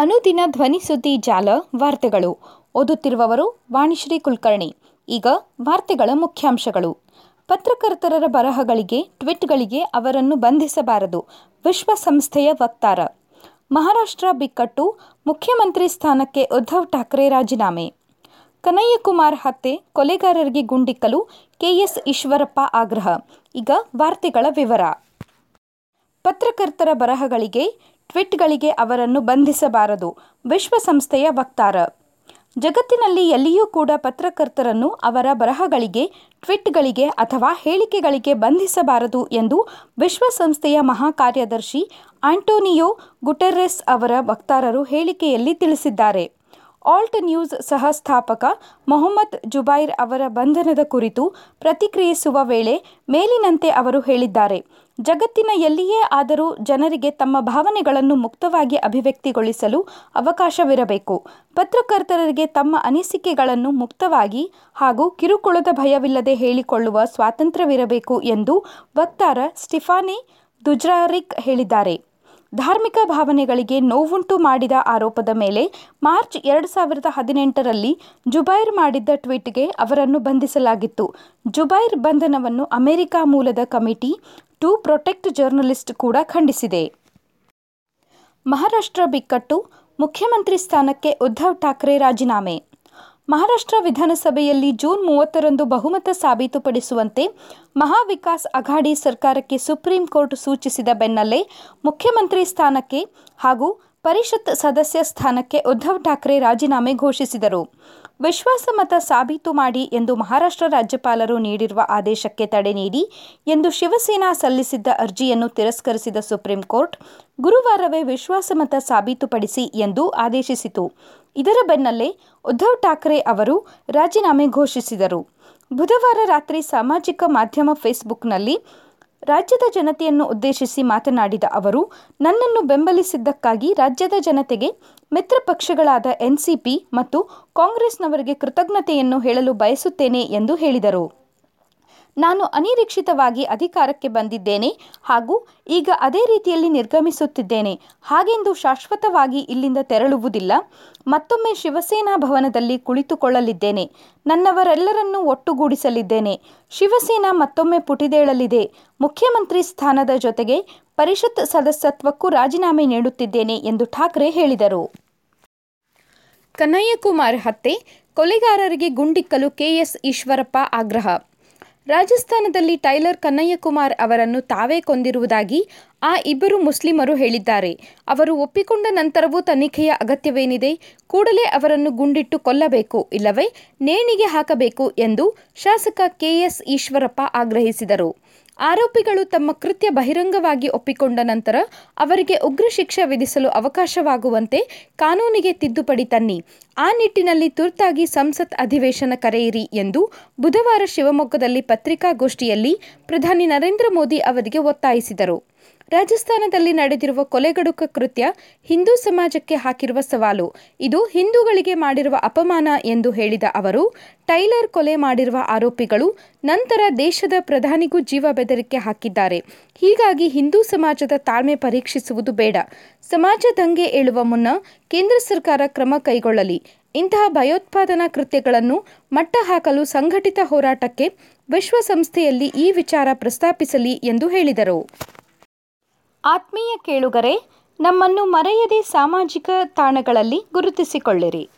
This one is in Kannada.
ಅನುದಿನ ಧ್ವನಿ ಸುದ್ದಿ ಜಾಲ, ವಾರ್ತೆಗಳು. ಓದುತ್ತಿರುವವರು ವಾಣಿಶ್ರೀ ಕುಲಕರ್ಣಿ. ಈಗ ವಾರ್ತೆಗಳ ಮುಖ್ಯಾಂಶಗಳು. ಪತ್ರಕರ್ತರ ಬರಹಗಳಿಗೆ, ಟ್ವೀಟ್ಗಳಿಗೆ ಅವರನ್ನು ಬಂಧಿಸಬಾರದು. ವಿಶ್ವಸಂಸ್ಥೆಯ ವಕ್ತಾರ. ಮಹಾರಾಷ್ಟ್ರ ಬಿಕ್ಕಟ್ಟು, ಮುಖ್ಯಮಂತ್ರಿ ಸ್ಥಾನಕ್ಕೆ ಉದ್ಧವ್ ಠಾಕ್ರೆ ರಾಜೀನಾಮೆ. ಕನಯ್ಯಕುಮಾರ್ ಹತ್ಯೆ, ಕೊಲೆಗಾರರಿಗೆ ಗುಂಡಿಕ್ಕಲು ಕೆಎಸ್ ಈಶ್ವರಪ್ಪ ಆಗ್ರಹ. ಈಗ ವಾರ್ತೆಗಳ ವಿವರ. ಪತ್ರಕರ್ತರ ಬರಹಗಳಿಗೆ, ಟ್ವಿಟ್ಗಳಿಗೆ ಅವರನ್ನು ಬಂಧಿಸಬಾರದು, ವಿಶ್ವಸಂಸ್ಥೆಯ ವಕ್ತಾರ. ಜಗತ್ತಿನಲ್ಲಿ ಎಲ್ಲಿಯೂ ಕೂಡ ಪತ್ರಕರ್ತರನ್ನು ಅವರ ಬರಹಗಳಿಗೆ, ಟ್ವಿಟ್ಗಳಿಗೆ ಅಥವಾ ಹೇಳಿಕೆಗಳಿಗೆ ಬಂಧಿಸಬಾರದು ಎಂದು ವಿಶ್ವಸಂಸ್ಥೆಯ ಮಹಾಕಾರ್ಯದರ್ಶಿ ಆಂಟೋನಿಯೋ ಗುಟೆರ್ರೆಸ್ ಅವರ ವಕ್ತಾರರು ಹೇಳಿಕೆಯಲ್ಲಿ ತಿಳಿಸಿದ್ದಾರೆ. ಆಲ್ಟ್ ನ್ಯೂಸ್ ಸಹ ಸ್ಥಾಪಕ ಮೊಹಮ್ಮದ್ ಜುಬೈರ್ ಅವರ ಬಂಧನದ ಕುರಿತು ಪ್ರತಿಕ್ರಿಯಿಸುವ ವೇಳೆ ಮೇಲಿನಂತೆ ಅವರು ಹೇಳಿದ್ದಾರೆ. ಜಗತ್ತಿನ ಎಲ್ಲಿಯೇ ಆದರೂ ಜನರಿಗೆ ತಮ್ಮ ಭಾವನೆಗಳನ್ನು ಮುಕ್ತವಾಗಿ ಅಭಿವ್ಯಕ್ತಿಗೊಳಿಸಲು ಅವಕಾಶವಿರಬೇಕು. ಪತ್ರಕರ್ತರಿಗೆ ತಮ್ಮ ಅನಿಸಿಕೆಗಳನ್ನು ಮುಕ್ತವಾಗಿ ಹಾಗೂ ಕಿರುಕುಳದ ಭಯವಿಲ್ಲದೆ ಹೇಳಿಕೊಳ್ಳುವ ಸ್ವಾತಂತ್ರ್ಯವಿರಬೇಕು ಎಂದು ವಕ್ತಾರ ಸ್ಟಿಫಾನಿ ದುಜ್ರಾರಿಕ್ ಹೇಳಿದ್ದಾರೆ. ಧಾರ್ಮಿಕ ಭಾವನೆಗಳಿಗೆ ನೋವುಂಟು ಮಾಡಿದ ಆರೋಪದ ಮೇಲೆ ಮಾರ್ಚ್ ಎರಡು ಸಾವಿರದ ಹದಿನೆಂಟರಲ್ಲಿ ಜುಬೈರ್ ಮಾಡಿದ್ದ ಟ್ವೀಟ್ಗೆ ಅವರನ್ನು ಬಂಧಿಸಲಾಗಿತ್ತು. ಜುಬೈರ್ ಬಂಧನವನ್ನು ಅಮೆರಿಕ ಮೂಲದ ಕಮಿಟಿ ಟು ಪ್ರೊಟೆಕ್ಟ್ ಜರ್ನಲಿಸ್ಟ್ ಕೂಡ ಖಂಡಿಸಿದೆ. ಮಹಾರಾಷ್ಟ್ರ ಬಿಕ್ಕಟ್ಟು ಮುಖ್ಯಮಂತ್ರಿ ಸ್ಥಾನಕ್ಕೆ ಉದ್ಧವ್ ಠಾಕ್ರೆ ರಾಜೀನಾಮೆ. ಮಹಾರಾಷ್ಟ್ರ ವಿಧಾನಸಭೆಯಲ್ಲಿ ಜೂನ್ ಮೂವತ್ತರಂದು ಬಹುಮತ ಸಾಬೀತುಪಡಿಸುವಂತೆ ಮಹಾವಿಕಾಸ್ ಅಘಾಡಿ ಸರ್ಕಾರಕ್ಕೆ ಸುಪ್ರೀಂ ಕೋರ್ಟ್ ಸೂಚಿಸಿದ ಬೆನ್ನಲ್ಲೇ ಮುಖ್ಯಮಂತ್ರಿ ಸ್ಥಾನಕ್ಕೆ ಹಾಗೂ ಪರಿಷತ್ ಸದಸ್ಯ ಸ್ಥಾನಕ್ಕೆ ಉದ್ಧವ್ ಠಾಕ್ರೆ ರಾಜೀನಾಮೆ ಘೋಷಿಸಿದರು. ವಿಶ್ವಾಸಮತ ಸಾಬೀತು ಮಾಡಿ ಎಂದು ಮಹಾರಾಷ್ಟ್ರ ರಾಜ್ಯಪಾಲರು ನೀಡಿರುವ ಆದೇಶಕ್ಕೆ ತಡೆ ನೀಡಿ ಎಂದು ಶಿವಸೇನಾ ಸಲ್ಲಿಸಿದ್ದ ಅರ್ಜಿಯನ್ನು ತಿರಸ್ಕರಿಸಿದ ಸುಪ್ರೀಂ ಕೋರ್ಟ್, ಗುರುವಾರವೇ ವಿಶ್ವಾಸಮತ ಸಾಬೀತುಪಡಿಸಿ ಎಂದು ಆದೇಶಿಸಿತು. ಇದರ ಬೆನ್ನಲ್ಲೇ ಉದ್ಧವ್ ಠಾಕ್ರೆ ಅವರು ರಾಜೀನಾಮೆ ಘೋಷಿಸಿದರು. ಬುಧವಾರ ರಾತ್ರಿ ಸಾಮಾಜಿಕ ಮಾಧ್ಯಮ ಫೇಸ್ಬುಕ್ನಲ್ಲಿ ರಾಜ್ಯದ ಜನತೆಯನ್ನು ಉದ್ದೇಶಿಸಿ ಮಾತನಾಡಿದ ಅವರು, ನನ್ನನ್ನು ಬೆಂಬಲಿಸಿದ್ದಕ್ಕಾಗಿ ರಾಜ್ಯದ ಜನತೆಗೆ ಮಿತ್ರ ಪಕ್ಷಗಳಾದ ಎನ್ಸಿಪಿ ಮತ್ತು ಕಾಂಗ್ರೆಸ್ನವರಿಗೆ ಕೃತಜ್ಞತೆಯನ್ನು ಹೇಳಲು ಬಯಸುತ್ತೇನೆ ಎಂದು ಹೇಳಿದರು. ನಾನು ಅನಿರೀಕ್ಷಿತವಾಗಿ ಅಧಿಕಾರಕ್ಕೆ ಬಂದಿದ್ದೇನೆ ಹಾಗೂ ಈಗ ಅದೇ ರೀತಿಯಲ್ಲಿ ನಿರ್ಗಮಿಸುತ್ತಿದ್ದೇನೆ. ಹಾಗೆಂದು ಶಾಶ್ವತವಾಗಿ ಇಲ್ಲಿಂದ ತೆರಳುವುದಿಲ್ಲ. ಮತ್ತೊಮ್ಮೆ ಶಿವಸೇನಾ ಭವನದಲ್ಲಿ ಕುಳಿತುಕೊಳ್ಳಲಿದ್ದೇನೆ. ನನ್ನವರೆಲ್ಲರನ್ನೂ ಒಟ್ಟುಗೂಡಿಸಲಿದ್ದೇನೆ. ಶಿವಸೇನಾ ಮತ್ತೊಮ್ಮೆ ಪುಟಿದೇಳಲಿದೆ. ಮುಖ್ಯಮಂತ್ರಿ ಸ್ಥಾನದ ಜೊತೆಗೆ ಪರಿಷತ್ ಸದಸ್ಯತ್ವಕ್ಕೂ ರಾಜೀನಾಮೆ ನೀಡುತ್ತಿದ್ದೇನೆ ಎಂದು ಠಾಕ್ರೆ ಹೇಳಿದರು. ಕನ್ನಯ್ಯಕುಮಾರ್ ಹತ್ಯೆ, ಕೊಲೆಗಾರರಿಗೆ ಗುಂಡಿಕ್ಕಲು ಕೆಎಸ್ ಈಶ್ವರಪ್ಪ ಆಗ್ರಹ. ರಾಜಸ್ಥಾನದಲ್ಲಿ ಟೈಲರ್ ಕನ್ನಯ್ಯಕುಮಾರ್ ಅವರನ್ನು ತಾವೇ ಕೊಂದಿರುವುದಾಗಿ ಆ ಇಬ್ಬರು ಮುಸ್ಲಿಮರು ಹೇಳಿದ್ದಾರೆ. ಅವರು ಒಪ್ಪಿಕೊಂಡ ನಂತರವೂ ತನಿಖೆಯ ಅಗತ್ಯವೇನಿದೆ? ಕೂಡಲೇ ಅವರನ್ನು ಗುಂಡಿಟ್ಟು ಕೊಲ್ಲಬೇಕು ಇಲ್ಲವೇ ನೇಣಿಗೆ ಹಾಕಬೇಕು ಎಂದು ಶಾಸಕ ಕೆಎಸ್ ಈಶ್ವರಪ್ಪ ಆಗ್ರಹಿಸಿದರು. ಆರೋಪಿಗಳು ತಮ್ಮ ಕೃತ್ಯ ಬಹಿರಂಗವಾಗಿ ಒಪ್ಪಿಕೊಂಡ ನಂತರ ಅವರಿಗೆ ಉಗ್ರ ಶಿಕ್ಷೆ ವಿಧಿಸಲು ಅವಕಾಶವಾಗುವಂತೆ ಕಾನೂನಿಗೆ ತಿದ್ದುಪಡಿ ತನ್ನಿ. ಆ ನಿಟ್ಟಿನಲ್ಲಿ ತುರ್ತಾಗಿ ಸಂಸತ್ ಅಧಿವೇಶನ ಕರೆಯಿರಿ ಎಂದು ಬುಧವಾರ ಶಿವಮೊಗ್ಗದಲ್ಲಿ ಪತ್ರಿಕಾಗೋಷ್ಠಿಯಲ್ಲಿ ಪ್ರಧಾನಿ ನರೇಂದ್ರ ಮೋದಿ ಅವರಿಗೆ ಒತ್ತಾಯಿಸಿದರು. ರಾಜಸ್ಥಾನದಲ್ಲಿ ನಡೆದಿರುವ ಕೊಲೆಗಡುಕ ಕೃತ್ಯ ಹಿಂದೂ ಸಮಾಜಕ್ಕೆ ಹಾಕಿರುವ ಸವಾಲು. ಇದು ಹಿಂದೂಗಳಿಗೆ ಮಾಡಿರುವ ಅಪಮಾನ ಎಂದು ಹೇಳಿದ ಅವರು, ಟೈಲರ್ ಕೊಲೆ ಮಾಡಿರುವ ಆರೋಪಿಗಳು ನಂತರ ದೇಶದ ಪ್ರಧಾನಿಗೂ ಜೀವ ಬೆದರಿಕೆ ಹಾಕಿದ್ದಾರೆ. ಹೀಗಾಗಿ ಹಿಂದೂ ಸಮಾಜದ ತಾಳ್ಮೆ ಪರೀಕ್ಷಿಸುವುದು ಬೇಡ. ಸಮಾಜ ದಂಗೆ ಏಳುವ ಮುನ್ನ ಕೇಂದ್ರ ಸರ್ಕಾರ ಕ್ರಮ ಕೈಗೊಳ್ಳಲಿ. ಇಂತಹ ಭಯೋತ್ಪಾದನಾ ಕೃತ್ಯಗಳನ್ನು ಮಟ್ಟ ಹಾಕಲು ಸಂಘಟಿತ ಹೋರಾಟಕ್ಕೆ ವಿಶ್ವಸಂಸ್ಥೆಯಲ್ಲಿ ಈ ವಿಚಾರ ಪ್ರಸ್ತಾಪಿಸಲಿ ಎಂದು ಹೇಳಿದರು. ಆತ್ಮೀಯ ಕೇಳುಗರೆ ನಮ್ಮನ್ನು ಮರೆಯದೆ ಸಾಮಾಜಿಕ ತಾಣಗಳಲ್ಲಿ ಗುರುತಿಸಿಕೊಳ್ಳಿರಿ.